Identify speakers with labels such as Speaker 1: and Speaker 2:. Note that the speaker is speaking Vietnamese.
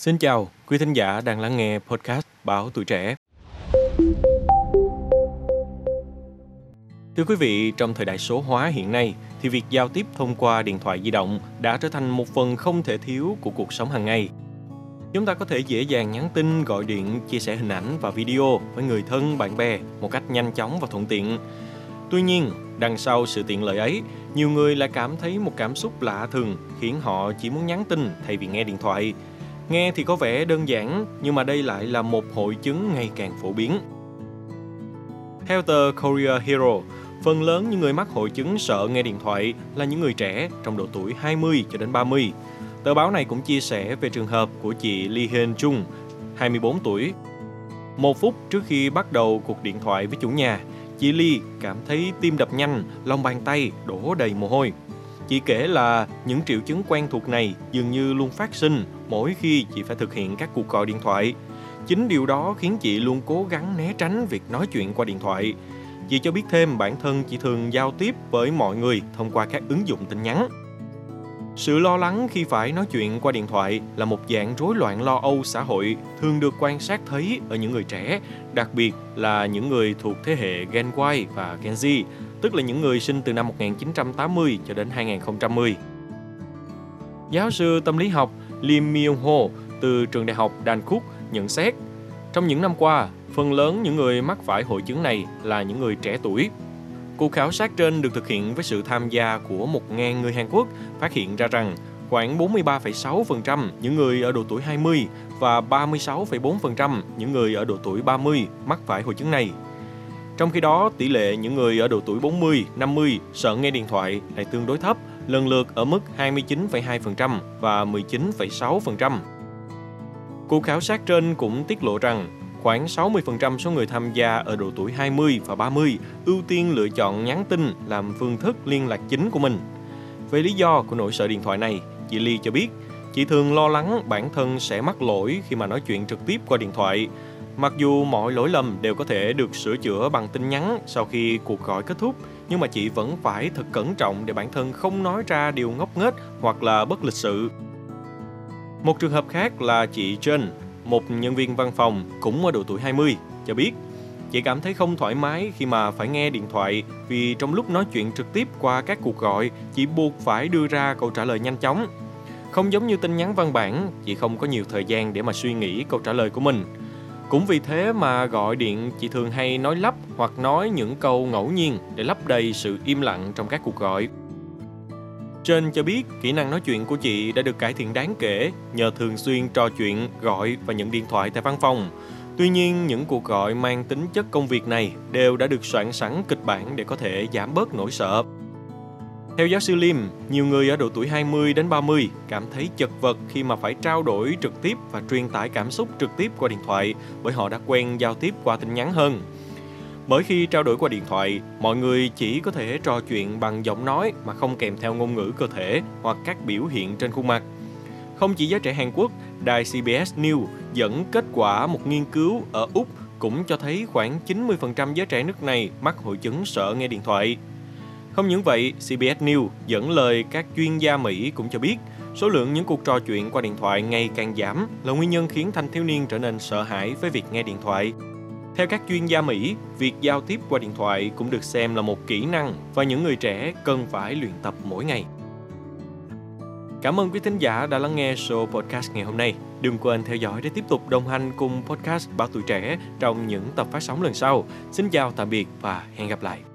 Speaker 1: Xin chào, quý thính giả đang lắng nghe podcast Báo Tuổi Trẻ. Thưa quý vị, trong thời đại số hóa hiện nay thì việc giao tiếp thông qua điện thoại di động đã trở thành một phần không thể thiếu của cuộc sống hàng ngày. Chúng ta có thể dễ dàng nhắn tin, gọi điện, chia sẻ hình ảnh và video với người thân, bạn bè một cách nhanh chóng và thuận tiện. Tuy nhiên, đằng sau sự tiện lợi ấy, nhiều người lại cảm thấy một cảm xúc lạ thường khiến họ chỉ muốn nhắn tin thay vì nghe điện thoại – Nghe thì có vẻ đơn giản, nhưng mà đây lại là một hội chứng ngày càng phổ biến. Theo tờ Korea Hero, phần lớn những người mắc hội chứng sợ nghe điện thoại là những người trẻ trong độ tuổi 20 cho đến 30. Tờ báo này cũng chia sẻ về trường hợp của chị Lee Hyun Chung, 24 tuổi. Một phút trước khi bắt đầu cuộc điện thoại với chủ nhà, chị Lee cảm thấy tim đập nhanh, lòng bàn tay đổ đầy mồ hôi. Chị kể là những triệu chứng quen thuộc này dường như luôn phát sinh mỗi khi chị phải thực hiện các cuộc gọi điện thoại. Chính điều đó khiến chị luôn cố gắng né tránh việc nói chuyện qua điện thoại. Chị cho biết thêm bản thân chị thường giao tiếp với mọi người thông qua các ứng dụng tin nhắn. Sự lo lắng khi phải nói chuyện qua điện thoại là một dạng rối loạn lo âu xã hội thường được quan sát thấy ở những người trẻ, đặc biệt là những người thuộc thế hệ Gen Y và Gen Z, tức là những người sinh từ năm 1980 cho đến 2010. Giáo sư tâm lý học Lim Myung Ho từ trường đại học Đan nhận xét, trong những năm qua, phần lớn những người mắc phải hội chứng này là những người trẻ tuổi. Cuộc khảo sát trên được thực hiện với sự tham gia của 1.000 người Hàn Quốc phát hiện ra rằng khoảng 43,6% những người ở độ tuổi 20 và 36,4% những người ở độ tuổi 30 mắc phải hội chứng này. Trong khi đó, tỷ lệ những người ở độ tuổi 40, 50 sợ nghe điện thoại lại tương đối thấp, lần lượt ở mức 29,2% và 19,6%. Cuộc khảo sát trên cũng tiết lộ rằng khoảng 60% số người tham gia ở độ tuổi 20 và 30 ưu tiên lựa chọn nhắn tin làm phương thức liên lạc chính của mình. Về lý do của nỗi sợ điện thoại này, chị Ly cho biết, chị thường lo lắng bản thân sẽ mắc lỗi khi mà nói chuyện trực tiếp qua điện thoại. Mặc dù mọi lỗi lầm đều có thể được sửa chữa bằng tin nhắn sau khi cuộc gọi kết thúc, nhưng mà chị vẫn phải thật cẩn trọng để bản thân không nói ra điều ngốc nghếch hoặc là bất lịch sự. Một trường hợp khác là chị Jen, một nhân viên văn phòng cũng ở độ tuổi 20, cho biết chị cảm thấy không thoải mái khi mà phải nghe điện thoại vì trong lúc nói chuyện trực tiếp qua các cuộc gọi, chị buộc phải đưa ra câu trả lời nhanh chóng. Không giống như tin nhắn văn bản, chị không có nhiều thời gian để mà suy nghĩ câu trả lời của mình. Cũng vì thế mà gọi điện chị thường hay nói lắp hoặc nói những câu ngẫu nhiên để lấp đầy sự im lặng trong các cuộc gọi. Trên cho biết kỹ năng nói chuyện của chị đã được cải thiện đáng kể nhờ thường xuyên trò chuyện, gọi và nhận điện thoại tại văn phòng. Tuy nhiên, những cuộc gọi mang tính chất công việc này đều đã được soạn sẵn kịch bản để có thể giảm bớt nỗi sợ. Theo giáo sư Lim, nhiều người ở độ tuổi 20 đến 30 cảm thấy chật vật khi mà phải trao đổi trực tiếp và truyền tải cảm xúc trực tiếp qua điện thoại bởi họ đã quen giao tiếp qua tin nhắn hơn. Bởi khi trao đổi qua điện thoại, mọi người chỉ có thể trò chuyện bằng giọng nói mà không kèm theo ngôn ngữ cơ thể hoặc các biểu hiện trên khuôn mặt. Không chỉ giới trẻ Hàn Quốc, đài CBS News dẫn kết quả một nghiên cứu ở Úc cũng cho thấy khoảng 90% giới trẻ nước này mắc hội chứng sợ nghe điện thoại. Không những vậy, CBS News dẫn lời các chuyên gia Mỹ cũng cho biết số lượng những cuộc trò chuyện qua điện thoại ngày càng giảm là nguyên nhân khiến thanh thiếu niên trở nên sợ hãi với việc nghe điện thoại. Theo các chuyên gia Mỹ, việc giao tiếp qua điện thoại cũng được xem là một kỹ năng và những người trẻ cần phải luyện tập mỗi ngày. Cảm ơn quý thính giả đã lắng nghe show podcast ngày hôm nay. Đừng quên theo dõi để tiếp tục đồng hành cùng podcast Báo Tuổi Trẻ trong những tập phát sóng lần sau. Xin chào tạm biệt và hẹn gặp lại.